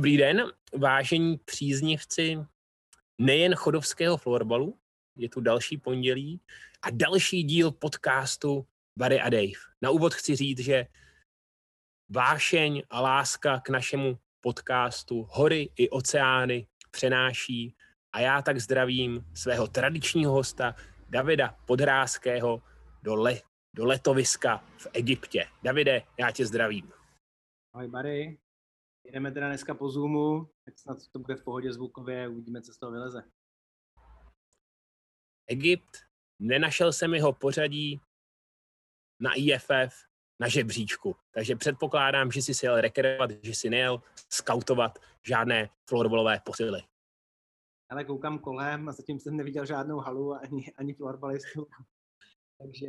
Dobrý den, vážení příznivci nejen chodovského florbalu, je tu další pondělí a další díl podcastu Barry a Dave. Na úvod chci říct, že vášeň a láska k našemu podcastu Hory i oceány přenáší a já tak zdravím svého tradičního hosta Davida Podrázkého do, le, do letoviska v Egyptě. Davide, já tě zdravím. Ahoj Barry, Jdeme teda dneska po Zoomu, tak snad to bude v pohodě zvukově, uvidíme, co z toho vyleze. Egypt, nenašel jsem jeho pořadí na IFF na žebříčku, takže předpokládám, že jsi si jel rekreovat, že jsi nejel skautovat žádné florbalové posily. Ale koukám kolem a zatím jsem neviděl žádnou halu ani, ani florbalistu. Takže,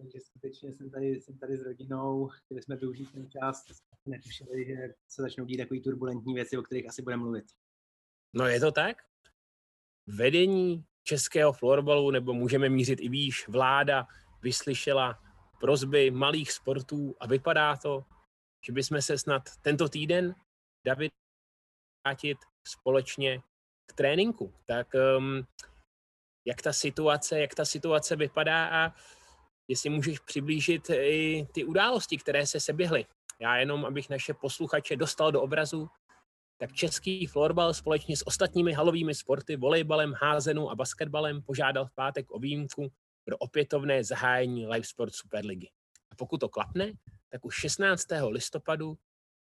takže skutečně jsem tady, jsem tady s rodinou, chtěli jsme využít ten čas, netušili, že se začnou dít takové turbulentní věci, o kterých asi budeme mluvit. No je to tak? Vedení českého florbalu, nebo můžeme mířit i výš, vláda vyslyšela prozby malých sportů a vypadá to, že bychom se snad tento týden, David, vrátit společně k tréninku. Tak um, jak ta situace, jak ta situace vypadá a jestli můžeš přiblížit i ty události, které se seběhly. Já jenom, abych naše posluchače dostal do obrazu, tak český florbal společně s ostatními halovými sporty, volejbalem, házenu a basketbalem požádal v pátek o výjimku pro opětovné zahájení Live Sport Superligy. A pokud to klapne, tak už 16. listopadu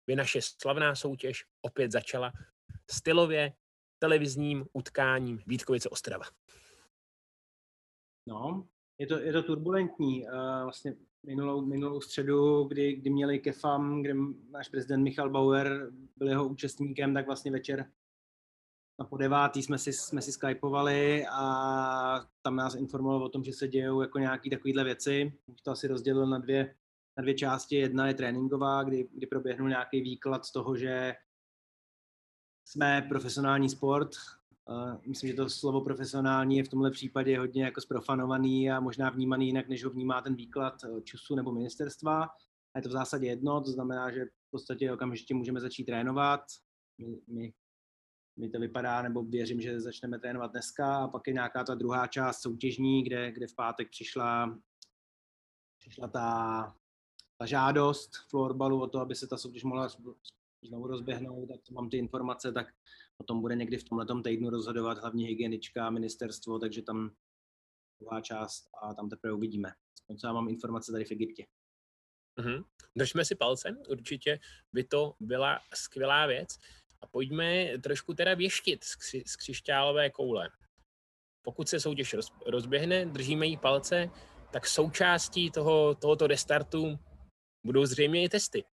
by naše slavná soutěž opět začala stylově televizním utkáním Vítkovice Ostrava. No, je to, je to turbulentní. Vlastně minulou, minulou středu, kdy, kdy měli Kefam, kde náš prezident Michal Bauer byl jeho účastníkem, tak vlastně večer na po devátý jsme si, jsme si skypovali a tam nás informoval o tom, že se dějou jako nějaké takovéhle věci. Už to asi rozdělil na dvě, na dvě části. Jedna je tréninková, kdy, kdy proběhnul nějaký výklad z toho, že jsme profesionální sport, myslím, že to slovo profesionální je v tomhle případě hodně jako zprofanovaný a možná vnímaný jinak, než ho vnímá ten výklad eh, ČUSu nebo ministerstva. A je to v zásadě jedno, to znamená, že v podstatě okamžitě můžeme začít trénovat. My, my, my to vypadá, nebo věřím, že začneme trénovat dneska a pak je nějaká ta druhá část soutěžní, kde, kde v pátek přišla, přišla ta, ta žádost florbalu o to, aby se ta soutěž mohla znovu rozběhnout, tak mám ty informace, tak o tom bude někdy v tomhle týdnu rozhodovat hlavně hygienička a ministerstvo, takže tam druhá část a tam teprve uvidíme. Aspoň co já mám informace tady v Egyptě. Mm-hmm. Držme si palce, určitě by to byla skvělá věc. A pojďme trošku teda věštit z, kři, z křišťálové koule. Pokud se soutěž roz, rozběhne, držíme jí palce, tak součástí toho, tohoto restartu budou zřejmě i testy.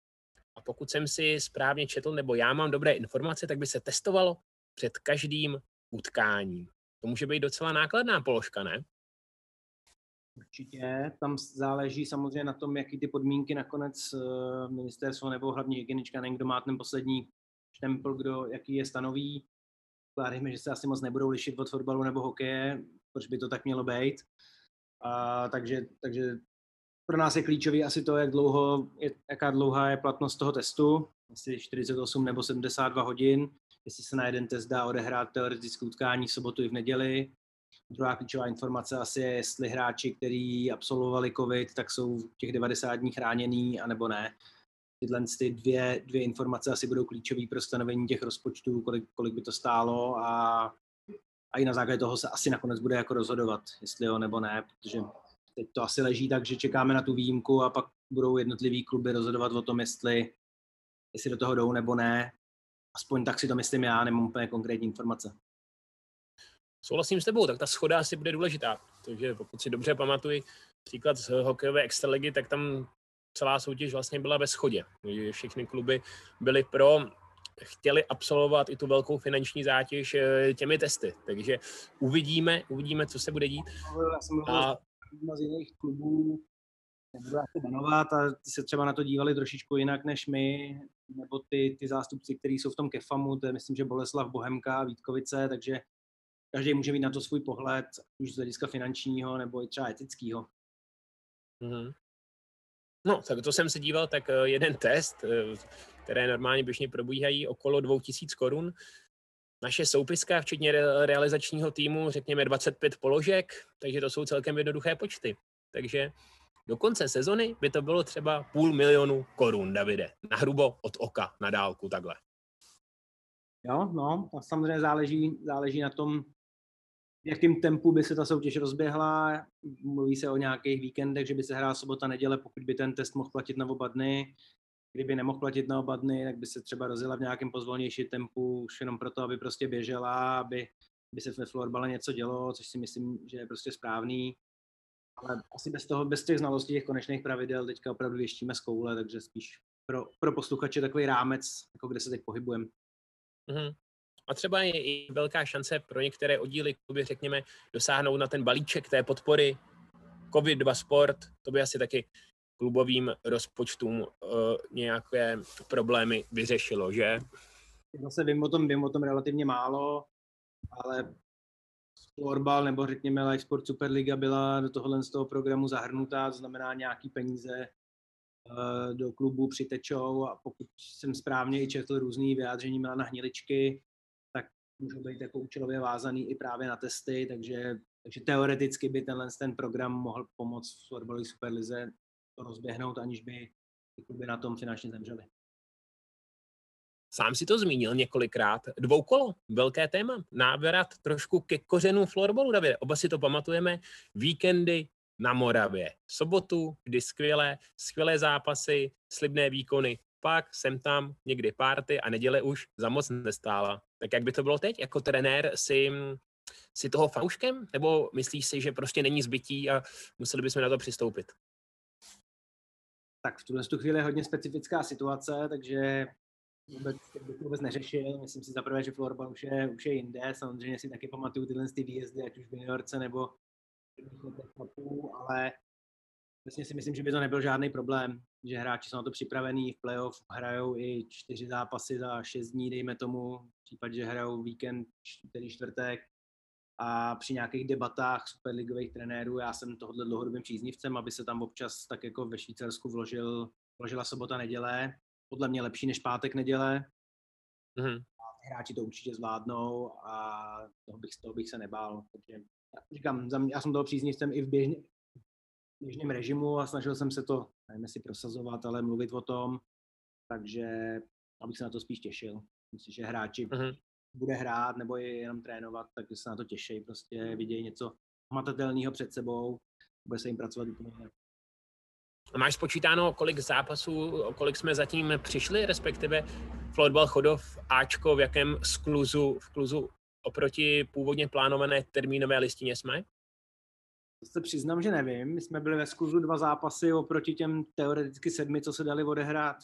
A pokud jsem si správně četl, nebo já mám dobré informace, tak by se testovalo před každým utkáním. To může být docela nákladná položka, ne? Určitě, tam záleží samozřejmě na tom, jaký ty podmínky nakonec eh, ministerstvo nebo hlavně hygienička, nevím, kdo má ten poslední štempel, kdo jaký je stanoví. Kládejme, že se asi moc nebudou lišit od fotbalu nebo hokeje, proč by to tak mělo být. A, takže, takže pro nás je klíčový asi to, jak dlouho, je, jaká dlouhá je platnost toho testu, jestli 48 nebo 72 hodin, jestli se na jeden test dá odehrát teoretické utkání v sobotu i v neděli. Druhá klíčová informace asi je, jestli hráči, kteří absolvovali COVID, tak jsou těch 90 dní chráněný, anebo ne. Tyhle ty dvě, dvě informace asi budou klíčové pro stanovení těch rozpočtů, kolik, kolik by to stálo a, a i na základě toho se asi nakonec bude jako rozhodovat, jestli jo nebo ne, protože teď to asi leží tak, že čekáme na tu výjimku a pak budou jednotlivý kluby rozhodovat o tom, jestli, jestli do toho jdou nebo ne. Aspoň tak si to myslím já, nemám úplně konkrétní informace. Souhlasím s tebou, tak ta schoda asi bude důležitá. Takže pokud si dobře pamatuji příklad z hokejové extraligy, tak tam celá soutěž vlastně byla ve schodě. Všechny kluby byly pro, chtěli absolvovat i tu velkou finanční zátěž eh, těmi testy. Takže uvidíme, uvidíme, co se bude dít. Já jsem a jedna z jiných klubů, nebudu asi jmenovat, a ty se třeba na to dívali trošičku jinak než my, nebo ty, ty zástupci, kteří jsou v tom kefamu, to je myslím, že Boleslav Bohemka, Vítkovice, takže každý může mít na to svůj pohled, už z hlediska finančního nebo i třeba etického. Mm-hmm. No, tak to jsem se díval, tak eh, jeden test, eh, které normálně běžně probíhají okolo 2000 korun. Naše soupiska, včetně realizačního týmu, řekněme 25 položek, takže to jsou celkem jednoduché počty. Takže do konce sezony by to bylo třeba půl milionu korun, Davide, na hrubo od oka, na dálku takhle. Jo, no, a samozřejmě záleží, záleží na tom, v jakým tempu by se ta soutěž rozběhla. Mluví se o nějakých víkendech, že by se hrála sobota, neděle, pokud by ten test mohl platit na oba dny. Kdyby nemohl platit na oba dny, tak by se třeba rozjela v nějakém pozvolnější tempu, už jenom proto, aby prostě běžela, aby, aby se ve florbale něco dělo, což si myslím, že je prostě správný. Ale asi bez, toho, bez těch znalostí těch konečných pravidel teďka opravdu věštíme z koule, takže spíš pro, pro posluchače takový rámec, jako kde se teď pohybujeme. Mm-hmm. A třeba je i velká šance pro některé oddíly kluby, řekněme, dosáhnout na ten balíček té podpory COVID-2 Sport, to by asi taky klubovým rozpočtům uh, nějaké problémy vyřešilo, že? Zase vím o tom, vím o tom relativně málo, ale florbal nebo řekněme Live Sport Superliga byla do tohohle z toho programu zahrnutá, to znamená nějaký peníze uh, do klubu přitečou a pokud jsem správně i četl různý vyjádření na Hniličky, můžou být jako účelově vázaný i právě na testy, takže, takže teoreticky by tenhle ten program mohl pomoct v superlize rozběhnout, aniž by by na tom finančně zemřeli. Sám si to zmínil několikrát. Dvoukolo, velké téma. Návrat trošku ke kořenům florbalu, Davide. Oba si to pamatujeme. Víkendy na Moravě. Sobotu, kdy skvělé, skvělé zápasy, slibné výkony pak jsem tam někdy párty a neděle už za moc nestála. Tak jak by to bylo teď? Jako trenér si, si toho fanouškem? Nebo myslíš si, že prostě není zbytí a museli bychom na to přistoupit? Tak v tuhle chvíli je hodně specifická situace, takže vůbec, bych vůbec neřešil. Myslím si zaprvé, že florbal už je, už je jinde. Samozřejmě si taky pamatuju tyhle ty výjezdy, ať už v juniorce nebo ale Vlastně si myslím, že by to nebyl žádný problém, že hráči jsou na to připravení, v playoff hrajou i čtyři zápasy za šest dní, dejme tomu, v případě, že hrajou víkend, čtvrtý čtvrtek, a při nějakých debatách superligových trenérů, já jsem tohohle dlouhodobým příznivcem, aby se tam občas tak jako ve Švýcarsku vložil, vložila sobota, neděle, podle mě lepší než pátek, neděle. Mm-hmm. A hráči to určitě zvládnou a toho bych, toho bych se nebál. Takže já říkám, já jsem toho příznivcem i v, běžně, běžném režimu a snažil jsem se to, nevím jestli prosazovat, ale mluvit o tom, takže abych se na to spíš těšil. Myslím, že hráči uh-huh. Bude hrát nebo je jenom trénovat, takže se na to těší, prostě vidějí něco hmatatelného před sebou, bude se jim pracovat úplně jinak. Máš spočítáno, kolik zápasů, kolik jsme zatím přišli, respektive Florbal Chodov Ačko, v jakém skluzu, v kluzu oproti původně plánované termínové listině jsme? To se přiznám, že nevím. My jsme byli ve skluzu dva zápasy oproti těm teoreticky sedmi, co se dali odehrát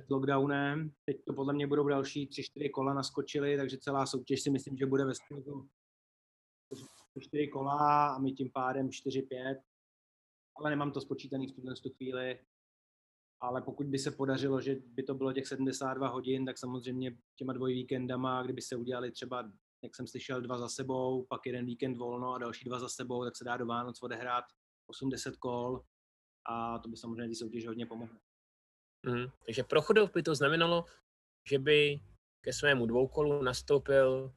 před lockdownem. Teď to podle mě budou další tři, čtyři kola naskočily, takže celá soutěž si myslím, že bude ve skluzu čtyři kola a my tím pádem čtyři, pět. Ale nemám to spočítaný v tuhle chvíli. Ale pokud by se podařilo, že by to bylo těch 72 hodin, tak samozřejmě těma dvoj víkendama, kdyby se udělali třeba jak jsem slyšel, dva za sebou, pak jeden víkend volno a další dva za sebou, tak se dá do Vánoc odehrát 80 kol a to by samozřejmě ty soutěže hodně pomohlo. Mm, takže pro Chodov by to znamenalo, že by ke svému dvoukolu nastoupil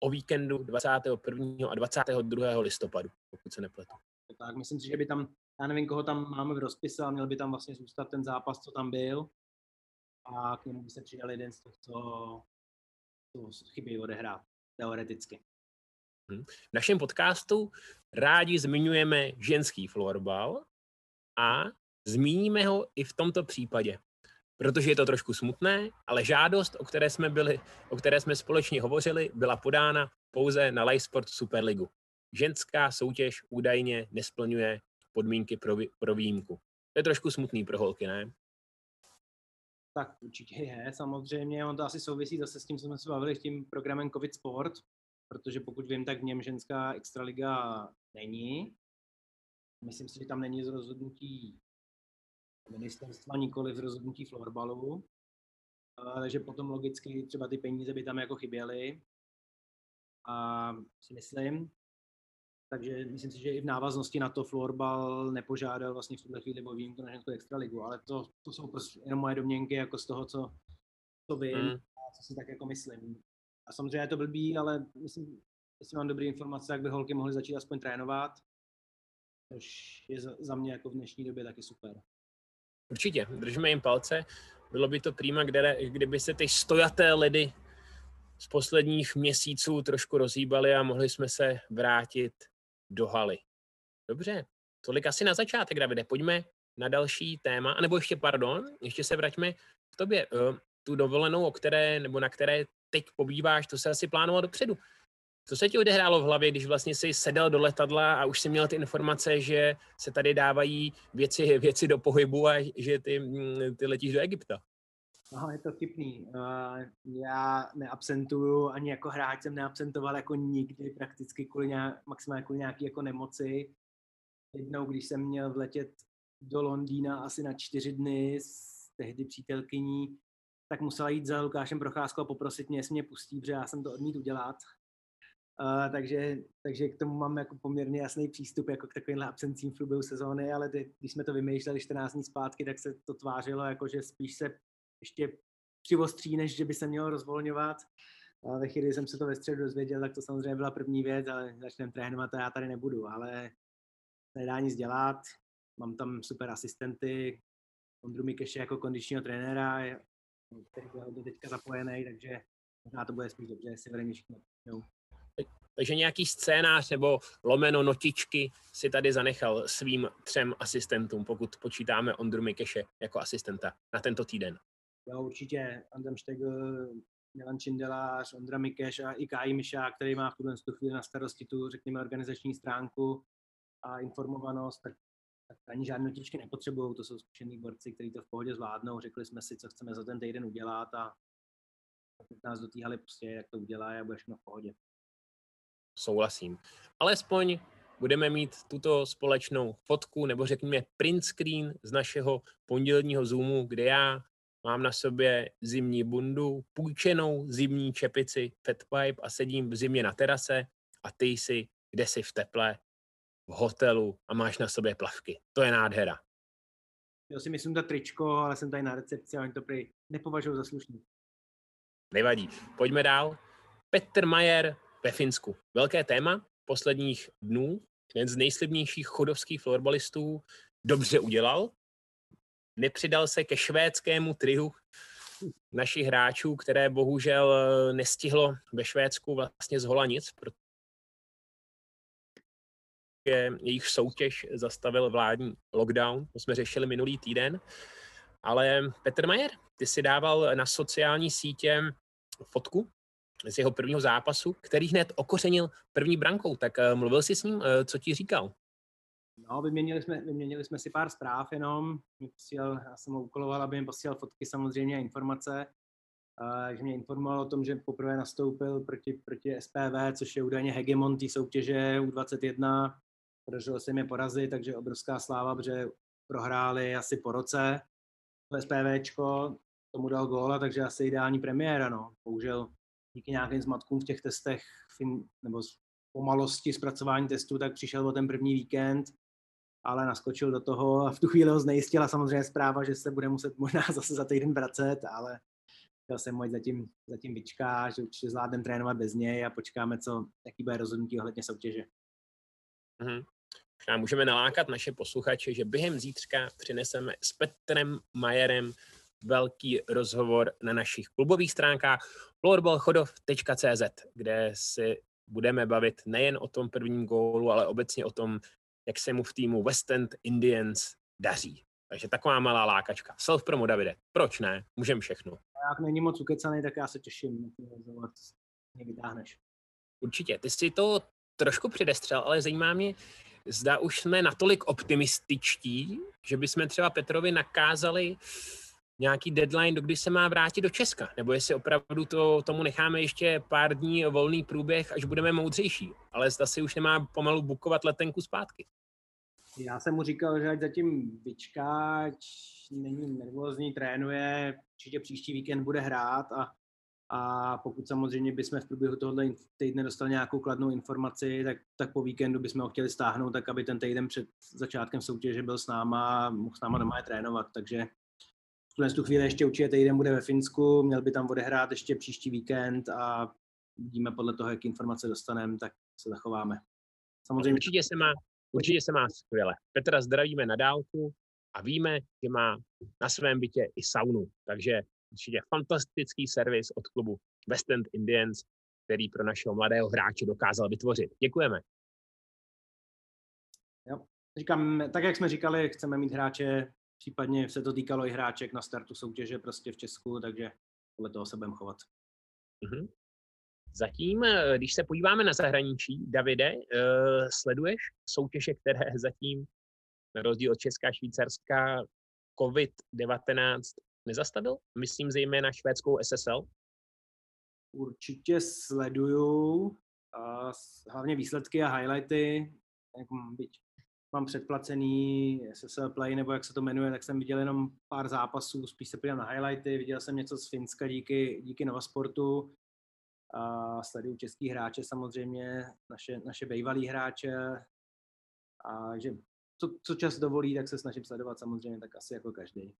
o víkendu 21. a 22. listopadu, pokud se nepletu. Tak myslím si, že by tam, já nevím, koho tam máme v rozpise, ale měl by tam vlastně zůstat ten zápas, co tam byl a k němu by se přidal jeden z toho, co, co chybí odehrát teoreticky. Hm. V našem podcastu rádi zmiňujeme ženský florbal a zmíníme ho i v tomto případě, protože je to trošku smutné, ale žádost, o které jsme, byli, o které jsme společně hovořili, byla podána pouze na Live Sport Superligu. Ženská soutěž údajně nesplňuje podmínky pro, pro výjimku. To je trošku smutný pro holky, ne? Tak určitě je, samozřejmě. On to asi souvisí zase s tím, co jsme se bavili, s tím programem COVID Sport, protože pokud vím, tak v něm ženská extraliga není. Myslím si, že tam není z rozhodnutí ministerstva, nikoli z rozhodnutí florbalu. Takže potom logicky třeba ty peníze by tam jako chyběly. A si myslím, takže myslím si, že i v návaznosti na to florbal nepožádal vlastně v tuhle chvíli o výjimku na ženskou extraligu, ale to, to jsou prostě jenom moje domněnky jako z toho, co, co vím mm. a co si tak jako myslím. A samozřejmě je to blbý, ale myslím, jestli mám dobré informace, tak by holky mohly začít aspoň trénovat, což je za, za mě jako v dnešní době taky super. Určitě, držíme jim palce. Bylo by to prýma, kdyby se ty stojaté ledy z posledních měsíců trošku rozhýbaly a mohli jsme se vrátit do haly. Dobře, tolik asi na začátek, Davide. Pojďme na další téma, nebo ještě, pardon, ještě se vraťme k tobě. Uh, tu dovolenou, o které, nebo na které teď pobýváš, to se asi plánoval dopředu. Co se ti odehrálo v hlavě, když vlastně jsi sedal do letadla a už jsi měl ty informace, že se tady dávají věci, věci do pohybu a že ty, mm, ty letíš do Egypta? No, je to vtipný. Já neabsentuju, ani jako hráč jsem neabsentoval jako nikdy, prakticky kvůli nějak, maximálně kvůli nějaký jako nemoci. Jednou, když jsem měl vletět do Londýna asi na čtyři dny s tehdy přítelkyní, tak musela jít za Lukášem Procházkou a poprosit mě, jestli mě pustí, protože já jsem to odmít udělat. Uh, takže, takže k tomu mám jako poměrně jasný přístup jako k takovýmhle absencím v průběhu sezóny, ale ty, když jsme to vymýšleli 14 dní zpátky, tak se to tvářilo jako, že spíš se ještě přivostří, než že by se mělo rozvolňovat. A ve chvíli, jsem se to ve středu dozvěděl, tak to samozřejmě byla první věc, ale začneme trénovat a já tady nebudu, ale nedá nic dělat. Mám tam super asistenty, Ondru Mikeše jako kondičního trenéra, který byl do teďka zapojený, takže možná to bude spíš dobře, jestli vedeme všichni. Takže nějaký scénář nebo lomeno notičky si tady zanechal svým třem asistentům, pokud počítáme Ondru Mikeše jako asistenta na tento týden. Jo, určitě Andrem Štegl, Milan Čindelář, Ondra Mikeš a i Káji Miša, který má v tuhle chvíli na starosti tu, řekněme, organizační stránku a informovanost, tak, tak ani žádné notičky nepotřebují, to jsou zkušený borci, kteří to v pohodě zvládnou, řekli jsme si, co chceme za ten týden udělat a nás dotíhali prostě, jak to udělá a bude všechno v pohodě. Souhlasím. Alespoň budeme mít tuto společnou fotku, nebo řekněme print screen z našeho pondělního Zoomu, kde já mám na sobě zimní bundu, půjčenou zimní čepici Fatpipe a sedím v zimě na terase a ty jsi kde jsi v teple, v hotelu a máš na sobě plavky. To je nádhera. Já si myslím, to tričko, ale jsem tady na recepci a oni to prý nepovažují za slušný. Nevadí. Pojďme dál. Petr Majer ve Finsku. Velké téma posledních dnů. Jeden z nejslibnějších chodovských florbalistů dobře udělal, nepřidal se ke švédskému trihu našich hráčů, které bohužel eh, nestihlo ve Švédsku vlastně z hola nic, protože jejich soutěž zastavil vládní lockdown, to jsme řešili minulý týden. Ale Petr Majer, ty si dával na sociální sítě fotku z jeho prvního zápasu, který hned okořenil první brankou. Tak eh, mluvil jsi s ním, eh, co ti říkal? No, vyměnili jsme, vyměnili jsme si pár zpráv jenom. Posílal, já jsem ho úkoloval, aby mi posílal fotky samozřejmě a informace. Uh, že mě informoval o tom, že poprvé nastoupil proti, proti SPV, což je údajně hegemon té soutěže U21. Podařilo se mi porazit, takže obrovská sláva, protože prohráli asi po roce. To SPVčko tomu dal góla, takže asi ideální premiéra. No. Bohužel díky nějakým zmatkům v těch testech nebo pomalosti zpracování testů, tak přišel o ten první víkend ale naskočil do toho a v tu chvíli ho znejistila samozřejmě zpráva, že se bude muset možná zase za týden vracet, ale chtěl jsem moc zatím, zatím vyčká, že určitě zvládneme trénovat bez něj a počkáme, co, jaký bude rozhodnutí ohledně soutěže. Mm-hmm. Můžeme nalákat naše posluchače, že během zítřka přineseme s Petrem Majerem velký rozhovor na našich klubových stránkách floorballchodov.cz, kde si budeme bavit nejen o tom prvním gólu, ale obecně o tom, jak se mu v týmu West End Indians daří. Takže taková malá lákačka. Self-promo, Davide. Proč ne? Můžeme všechno. Jak není moc ukecaný, tak já se těším, mě vytáhneš. Určitě. Ty jsi to trošku předestřel, ale zajímá mě, zda už jsme natolik optimističtí, že bychom třeba Petrovi nakázali nějaký deadline, do kdy se má vrátit do Česka, nebo jestli opravdu to, tomu necháme ještě pár dní volný průběh, až budeme moudřejší, ale zda si už nemá pomalu bukovat letenku zpátky. Já jsem mu říkal, že ať zatím vyčká, není nervózní, trénuje, určitě příští víkend bude hrát a, a pokud samozřejmě bychom v průběhu tohoto týdne dostali nějakou kladnou informaci, tak, tak po víkendu bychom ho chtěli stáhnout, tak aby ten týden před začátkem soutěže byl s náma mohl s náma doma je trénovat, takže v tu chvíli ještě určitě týden bude ve Finsku, měl by tam odehrát ještě příští víkend a vidíme podle toho, jak informace dostaneme, tak se zachováme. Samozřejmě. Určitě se má, určitě se má skvěle. Petra zdravíme na dálku a víme, že má na svém bytě i saunu, takže určitě fantastický servis od klubu West End Indians, který pro našeho mladého hráče dokázal vytvořit. Děkujeme. Jo. Říkám, tak jak jsme říkali, chceme mít hráče, případně se to týkalo i hráček na startu soutěže prostě v Česku, takže podle toho se budeme chovat. Mm-hmm. Zatím, eh, když se podíváme na zahraničí, Davide, uh, sleduješ soutěže, které zatím, na rozdíl od Česka a Švýcarska, COVID-19 nezastavil? Myslím zejména švédskou SSL. Určitě sleduju, a hlavně výsledky a highlighty, jak byť mám předplacený SSL Play, nebo jak se to jmenuje, tak jsem viděl jenom pár zápasů, spíš se podíval na highlighty, viděl jsem něco z Finska díky, díky Novasportu, a sleduju český hráče samozřejmě, naše, naše bývalý hráče, a že co, co čas dovolí, tak se snažím sledovat samozřejmě tak asi jako každý.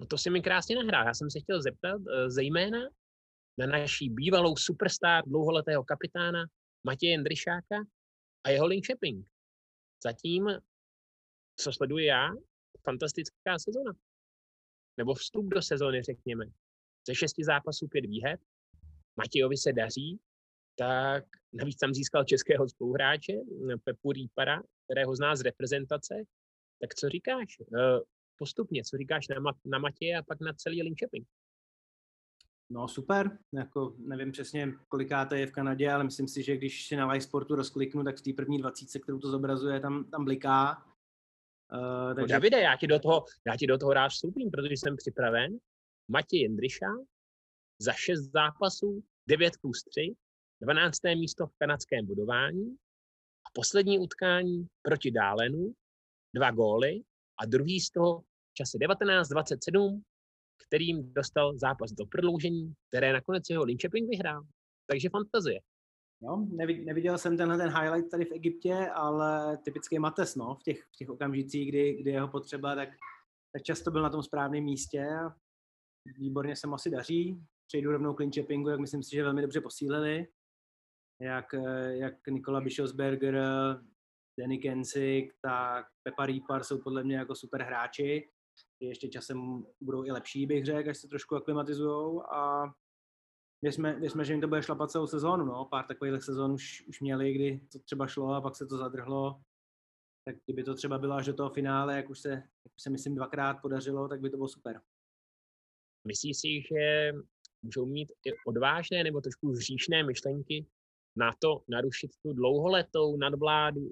No to si mi krásně nahrál. Já jsem se chtěl zeptat eh, zejména na naší bývalou superstar dlouholetého kapitána Matěje Jindryšáka a jeho Linköping. Zatím, co sleduji já, fantastická sezona. Nebo vstup do sezony, řekněme. Ze šesti zápasů pět výher. Matějovi se daří, tak navíc tam získal českého spoluhráče, Pepu Rýpara, kterého zná z reprezentace. Tak co říkáš? Eh, postupně, co říkáš na, na Matěje a pak na celý Linköping? No super, jako nevím přesně, kolikáte je v Kanadě, ale myslím si, že když si na live sportu rozkliknu, tak v té první dvacítce, kterou to zobrazuje, tam, tam bliká. Uh, takže... Davide, já ti, do toho, já ti do toho rád vstoupím, protože jsem připraven. Matěj Jindryša za šest zápasů, 9 plus 3, 12. místo v kanadském budování a poslední utkání proti Dálenu, dva góly a druhý z toho v čase 19-27 kterým dostal zápas do prodloužení, které nakonec jeho Linköping vyhrál. Takže fantazie. No, neviděl jsem tenhle ten highlight tady v Egyptě, ale typický Mates, no, v těch, v těch okamžicích, kdy, kdy jeho potřeba, tak, tak často byl na tom správném místě a výborně se mu asi daří. Přejdu rovnou k Linköpingu, jak myslím si, že velmi dobře posílili. Jak, jak Nikola Bischofsberger, Danny Kensik, tak Pepa Rýpar jsou podle mě jako super hráči ještě časem budou i lepší, bych řekl, až se trošku aklimatizujou a věřme, věřme, že jim to bude šlapat celou sezónu. No. Pár takových sezón už, už měli, kdy to třeba šlo a pak se to zadrhlo. Tak kdyby to třeba bylo až do toho finále, jak už se, jak už se myslím dvakrát podařilo, tak by to bylo super. Myslíš si, že můžou mít i odvážné nebo trošku hříšné myšlenky na to narušit tu dlouholetou nadvládu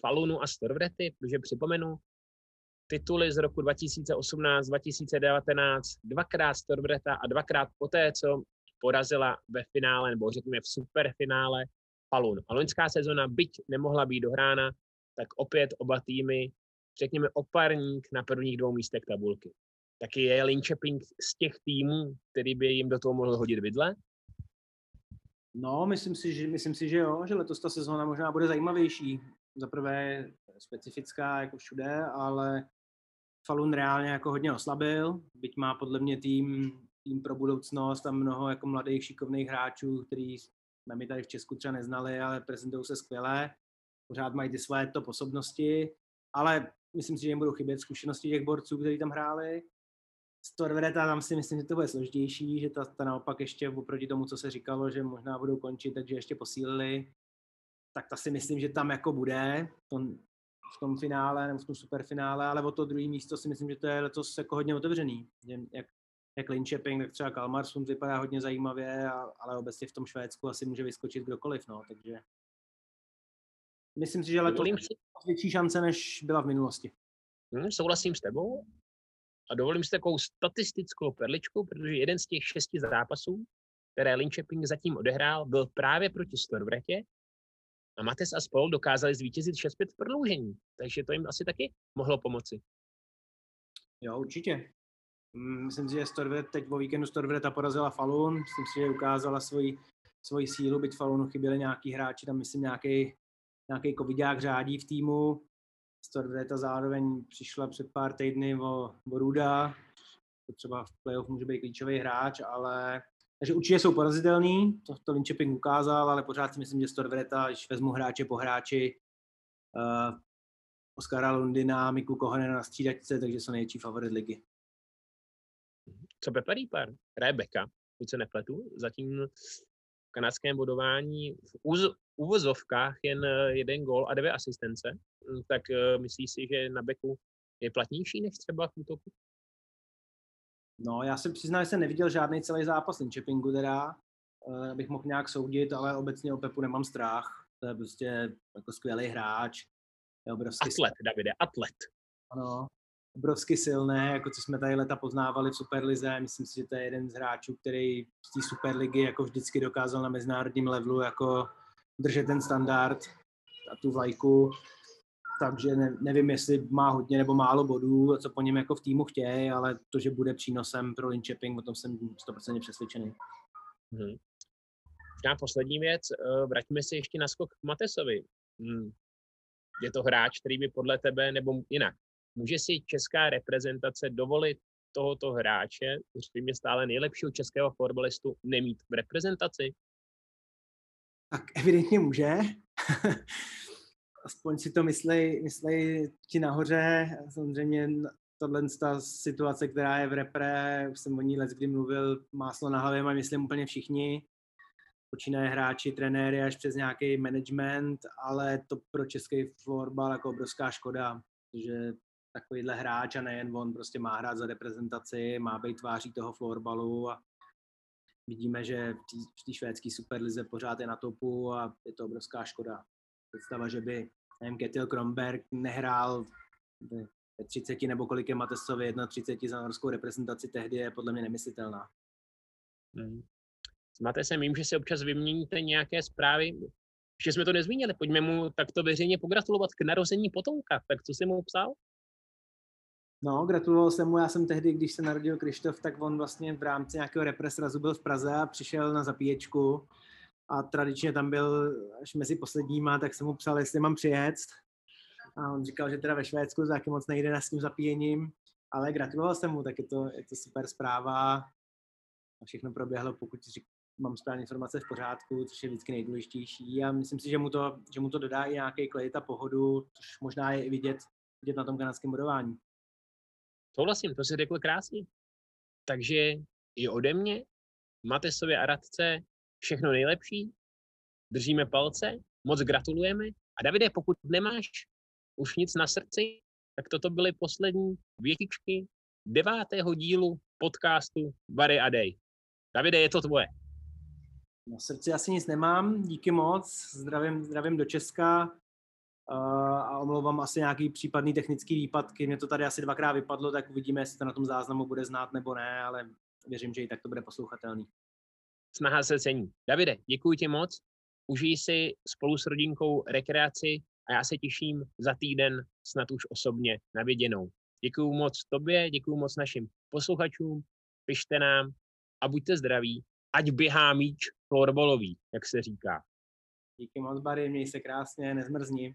Falunu a Storvrety, protože připomenu, tituly z roku 2018, 2019, dvakrát Storbreta a dvakrát poté, co porazila ve finále, nebo řekněme v superfinále Palun. A loňská sezona, byť nemohla být dohrána, tak opět oba týmy, řekněme oparník na prvních dvou místech tabulky. Taky je Linköping z těch týmů, který by jim do toho mohl hodit vidle? No, myslím si, že, myslím si, že jo, že letos ta sezóna možná bude zajímavější. Za prvé specifická jako všude, ale Falun reálně jako hodně oslabil, byť má podle mě tým, tým pro budoucnost a mnoho jako mladých šikovných hráčů, který jsme mi tady v Česku třeba neznali, ale prezentují se skvěle, pořád mají ty své top osobnosti, ale myslím si, že jim budou chybět zkušenosti těch borců, kteří tam hráli. Z Torvedeta tam si myslím, že to bude složitější, že ta, ta naopak ještě oproti tomu, co se říkalo, že možná budou končit, takže ještě posílili, tak ta si myslím, že tam jako bude. To v tom finále nebo v tom superfinále, ale o to druhé místo si myslím, že to je letos jako hodně otevřený. Jak, jak Linköping, tak třeba Kalmarsund vypadá hodně zajímavě, a, ale obecně v tom Švédsku asi může vyskočit kdokoliv, no, takže myslím si, že letos si... větší šance, než byla v minulosti. Hmm, souhlasím s tebou a dovolím si takovou statistickou perličku, protože jeden z těch šesti zápasů, které Linköping zatím odehrál, byl právě proti Storvretě, a Mates a spol dokázali zvítězit 6-5 v prodloužení, takže to jim asi taky mohlo pomoci. Jo, určitě. Mm, myslím si, že Storvet, teď po víkendu Storvreta porazila Falun, myslím si, že ukázala svoji, svoji sílu, byť Falunu chyběli nějaký hráči, tam myslím nějaký, nějaký covidák řádí v týmu. Storvreta zároveň přišla před pár týdny o, o Ruda, to třeba v playoff může být klíčový hráč, ale takže určitě jsou porazitelný, to, to Linčeping ukázal, ale pořád si myslím, že Storvreta, když vezmu hráče po hráči, uh, Oskara Lundina, Miku Kohane na střídačce, takže jsou největší favorit ligy. Co Pepa Reaper? Hraje beka, pokud se nepletu. Zatím v kanadském bodování v úz, uvozovkách jen eh, jeden gol a dvě asistence. Hm, tak uh, myslíš si, že na beku je platnější než třeba v útoku? No, já se přiznám, že jsem neviděl žádný celý zápas Linköpingu teda, uh, abych mohl nějak soudit, ale obecně o Pepu nemám strach. To je prostě jako skvělý hráč. Je obrovský atlet, Davide, atlet. Ano, obrovsky silný, jako co jsme tady leta poznávali v Superlize. Myslím si, že to je jeden z hráčů, který z té Superligy jako vždycky dokázal na mezinárodním levelu jako držet ten standard a tu vlajku. Takže ne, nevím, jestli má hodně nebo málo bodů, co po něm jako v týmu chtějí, ale to, že bude přínosem pro Linköping, o tom jsem 100% přesvědčený. Hmm. Možná poslední věc, eh, vraťme se ještě na skok k Matesovi. Hmm. Je to hráč, který by podle tebe, nebo jinak, může si česká reprezentace dovolit tohoto hráče, který je stále nejlepšího českého fotbalistu, nemít v reprezentaci? Tak evidentně může. Aspoň si to myslej, myslej ti nahoře. Samozřejmě tohle ta situace, která je v repre, už jsem o ní let kdy mluvil, máslo na hlavě, mají myslím úplně všichni počínaje hráči, trenéry až přes nějaký management, ale to pro český florbal jako obrovská škoda, že takovýhle hráč a nejen on prostě má hrát za reprezentaci, má být tváří toho florbalu a vidíme, že v té švédské superlize pořád je na topu a je to obrovská škoda. Představa, že by nevím, Ketil Kronberg nehrál ve 30 nebo kolik je Matesovi 31 za norskou reprezentaci tehdy je podle mě nemyslitelná. Hmm. Máte se mým, že si občas vyměníte nějaké zprávy, že jsme to nezmínili, pojďme mu takto veřejně pogratulovat k narození potomka. Tak co jsi mu psal? No, gratuloval jsem mu, já jsem tehdy, když se narodil Krištof, tak on vlastně v rámci nějakého represrazu byl v Praze a přišel na zapíječku a tradičně tam byl až mezi posledníma, tak jsem mu psal, jestli mám přijet. A on říkal, že teda ve Švédsku taky moc nejde s tím zapíjením, ale gratuloval jsem mu, tak je to, je to super zpráva. A všechno proběhlo, pokud mám správné informace v pořádku, což je vždycky nejdůležitější. A myslím si, že mu to, že mu to dodá i nějaký klid a pohodu, což možná je i vidět, vidět na tom kanadském budování. Souhlasím, to si řekl krásně. Takže i ode mě, Matesovi a Radce, všechno nejlepší, držíme palce, moc gratulujeme. A Davide, pokud nemáš už nic na srdci, tak toto byly poslední větičky devátého dílu podcastu Vary a Dej. Davide, je to tvoje. Na srdci asi nic nemám, díky moc, zdravím, zdravím do Česka a omlouvám asi nějaký případný technický výpadky. Mě to tady asi dvakrát vypadlo, tak uvidíme, jestli to na tom záznamu bude znát nebo ne, ale věřím, že i tak to bude poslouchatelný. Snaha se cení. Davide, děkuji ti moc. Užij si spolu s rodinkou rekreaci a já se těším za týden snad už osobně na viděnou. Děkuji moc tobě, děkuji moc našim posluchačům, pište nám a buďte zdraví, ať běhá míč florbalový, jak se říká. Díky moc, Bary, měj se krásně, nezmrzni.